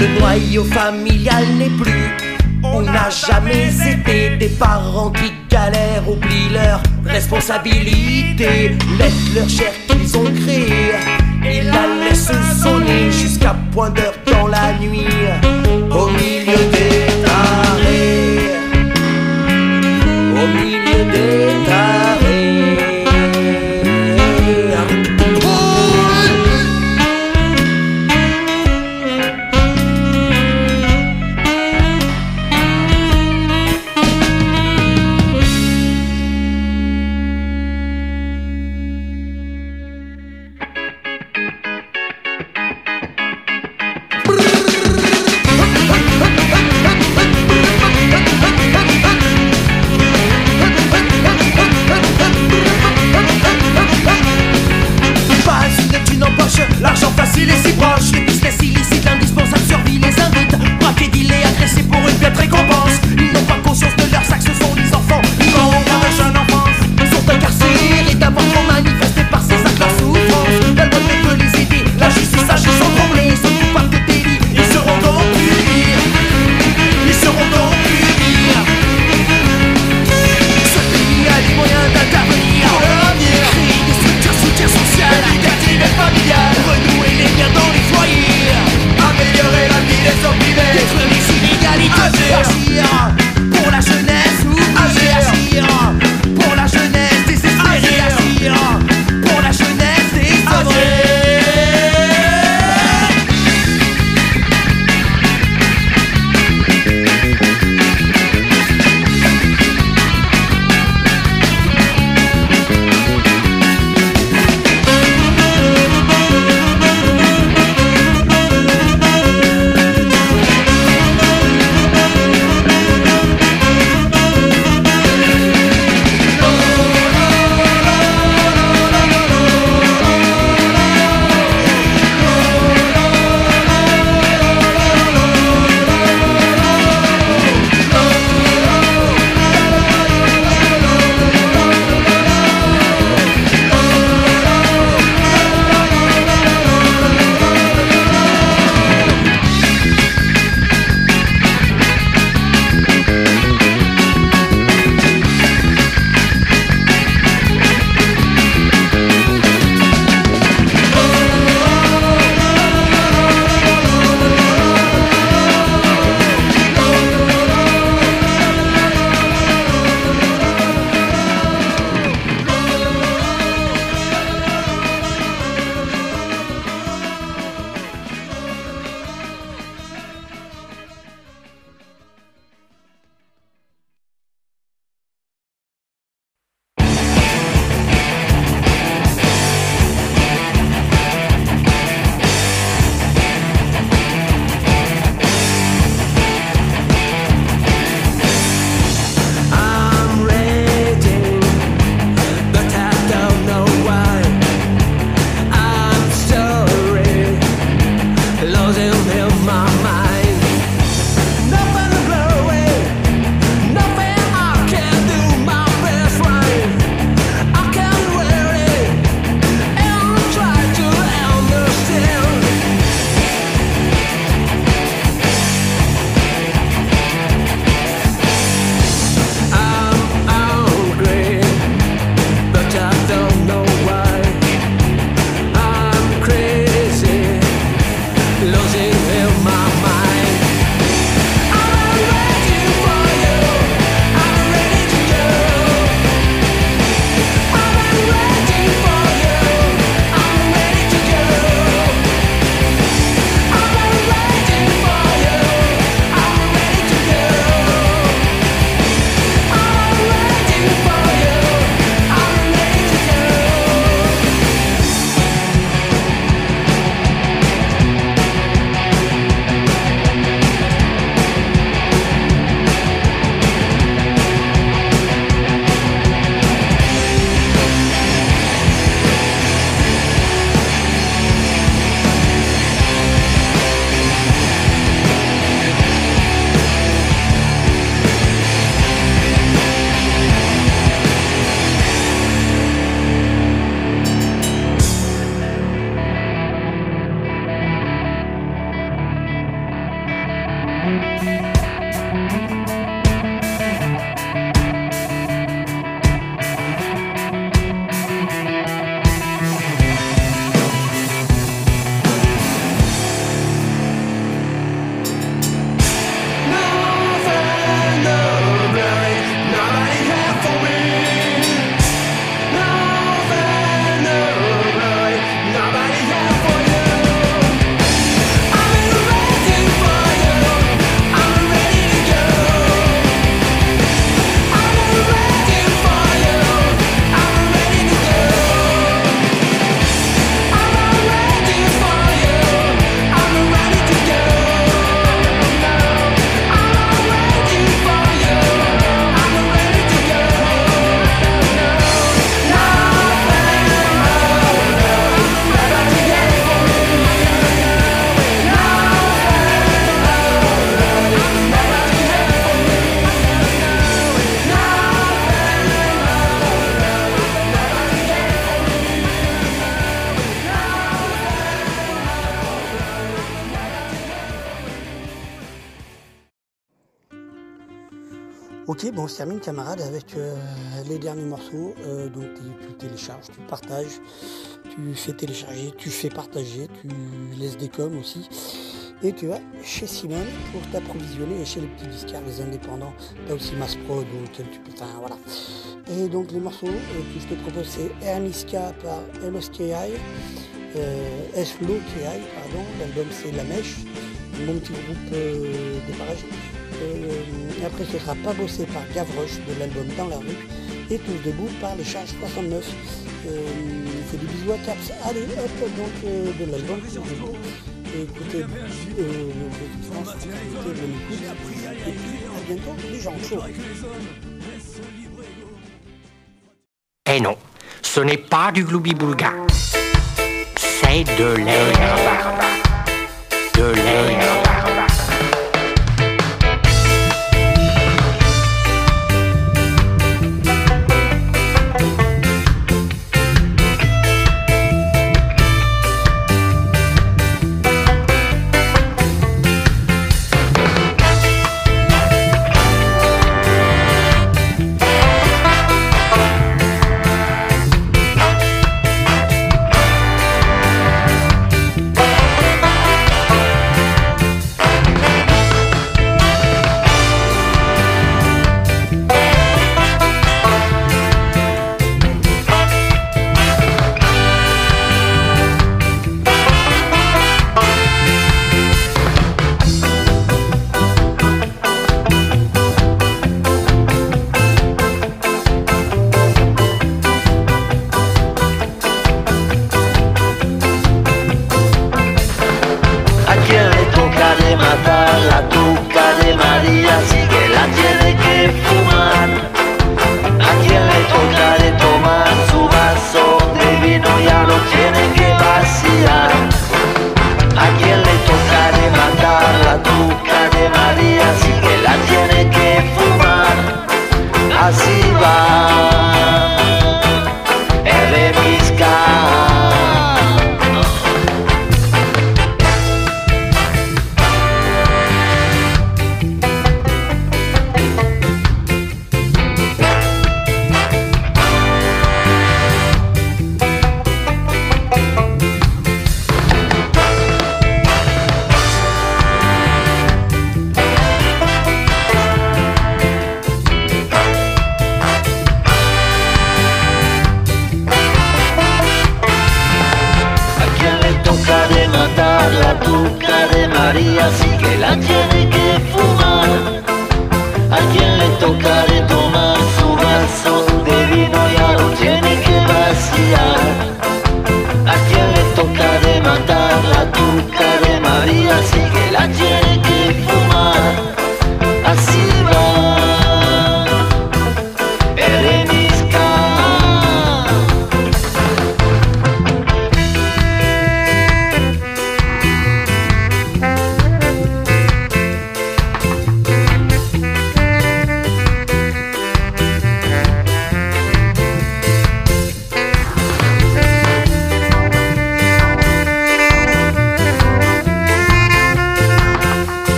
Le noyau familial n'est plus. On n'a jamais été des parents qui galèrent, oublient leur responsabilité, laissent leur chair qu'ils ont créée et la laissent sonner jusqu'à point d'heure dans la nuit, termine, camarade, avec euh, les derniers morceaux. Euh, donc, tu, télécharges, tu partages, tu fais télécharger, tu fais partager, tu laisses des coms aussi. Et tu vas chez Simon pour t'approvisionner et chez les petits disquaires, les indépendants. T'as aussi Mass Pro, donc tu peux. Enfin, voilà. Et donc, les morceaux euh, que je te propose, c'est Hermiska par LOSKI, euh, S-Low-KI, pardon. L'album, c'est La Mèche, mon petit groupe parages. Euh, après, ce sera pas bossé par Gavroche de l'album Dans la rue et Tous debout par les charges 69. Euh, c'est des bisous à Caps. Allez, hop, donc euh, de l'album Tous debout. Et écoutez, euh, France, écoutez, bonne écoute. Et puis, à bientôt, les gens chauds. Eh non, ce n'est pas du gloubi-boulga. C'est de l'herbe. De l'herbe.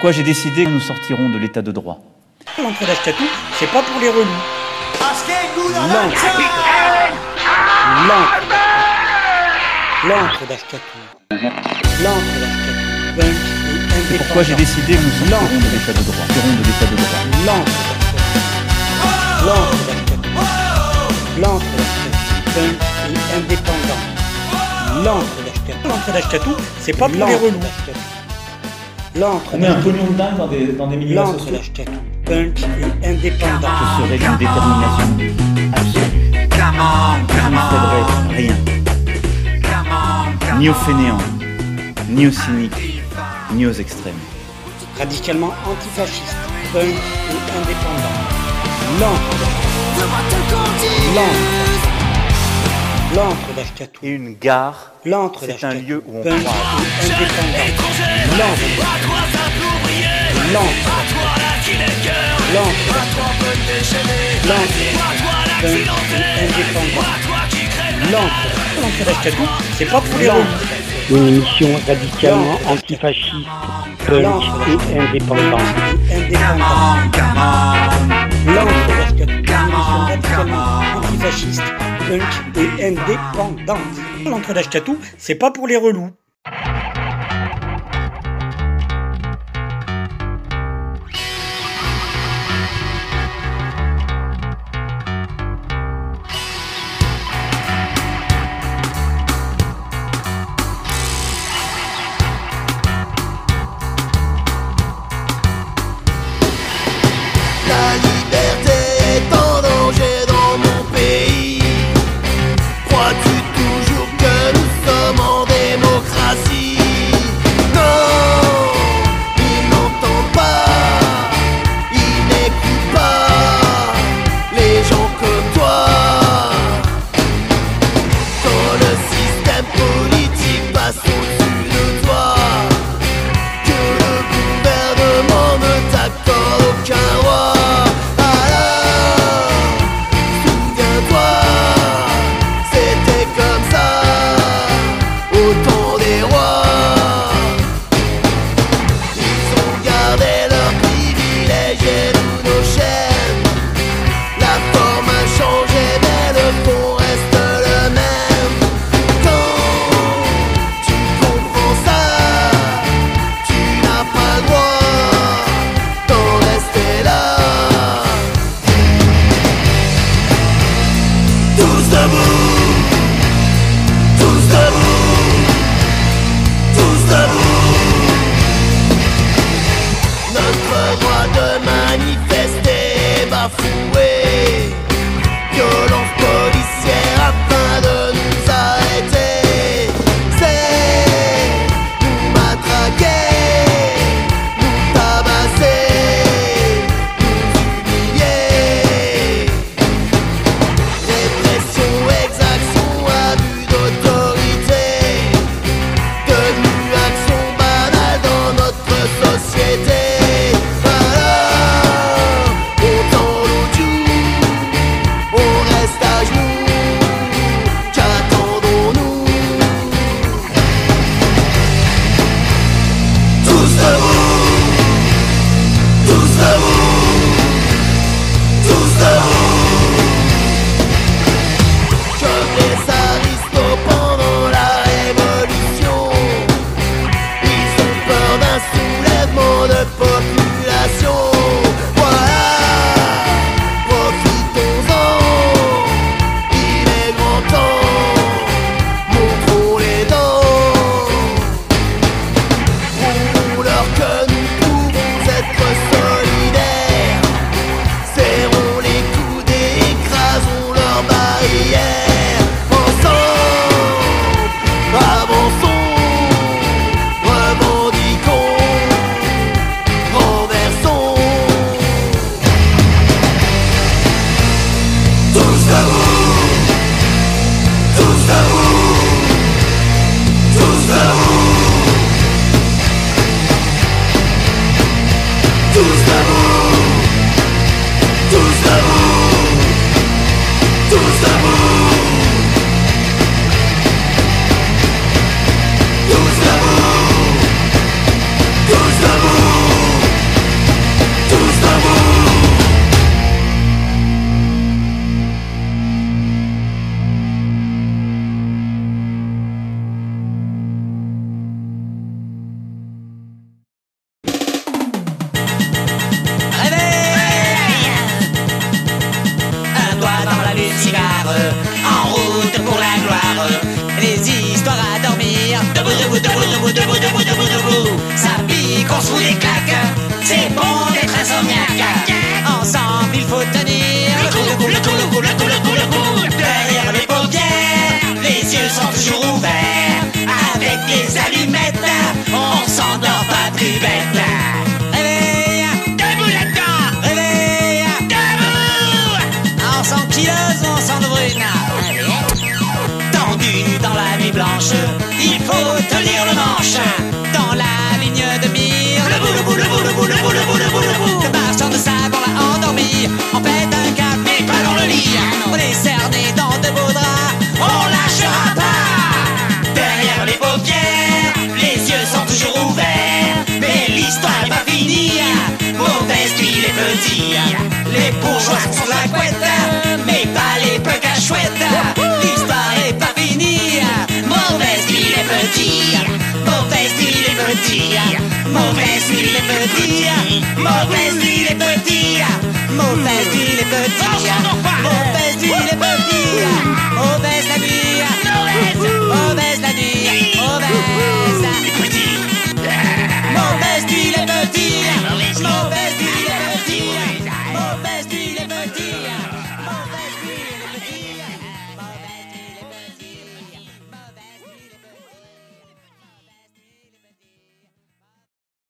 Pourquoi j'ai décidé que nous sortirons de l'état de droit. L'entrée d'Ashkatou, c'est pas pour les relous. L'encre. L'encre. L'encre d'Ashkatou. L'encre C'est pourquoi j'ai décidé que nous sortirons de l'état de droit. Sortirons de l'état de droit. L'encre d'Ashkatou. L'encre d'Ashkatou. L'encre et indépendant. L'encre d'Ashkatou. L'encre d'Ashkatou, c'est pas pour les relous. L'encre On met un pognon de dingue dans des, dans des milieux L'encre associés. d'Ashkatou. Punk et indépendant. Ce serait une détermination absolue. Je ne céderai rien. Ni aux fainéants, ni aux cyniques, ni aux extrêmes. Radicalement antifasciste. Punk et indépendant. L'encre d'Ashkatou. L'encre. L'encre d'Ashkatou. Et une gare, c'est un lieu où on croise. Indépendant. L'encre. L'encre d'Ashkatou, c'est pas pour les. Une émission radicalement antifasciste, punk et indépendant. L'encre d'Ashkatou, une émission radicalement antifasciste, punk et indépendante. C'est pas pour les relous.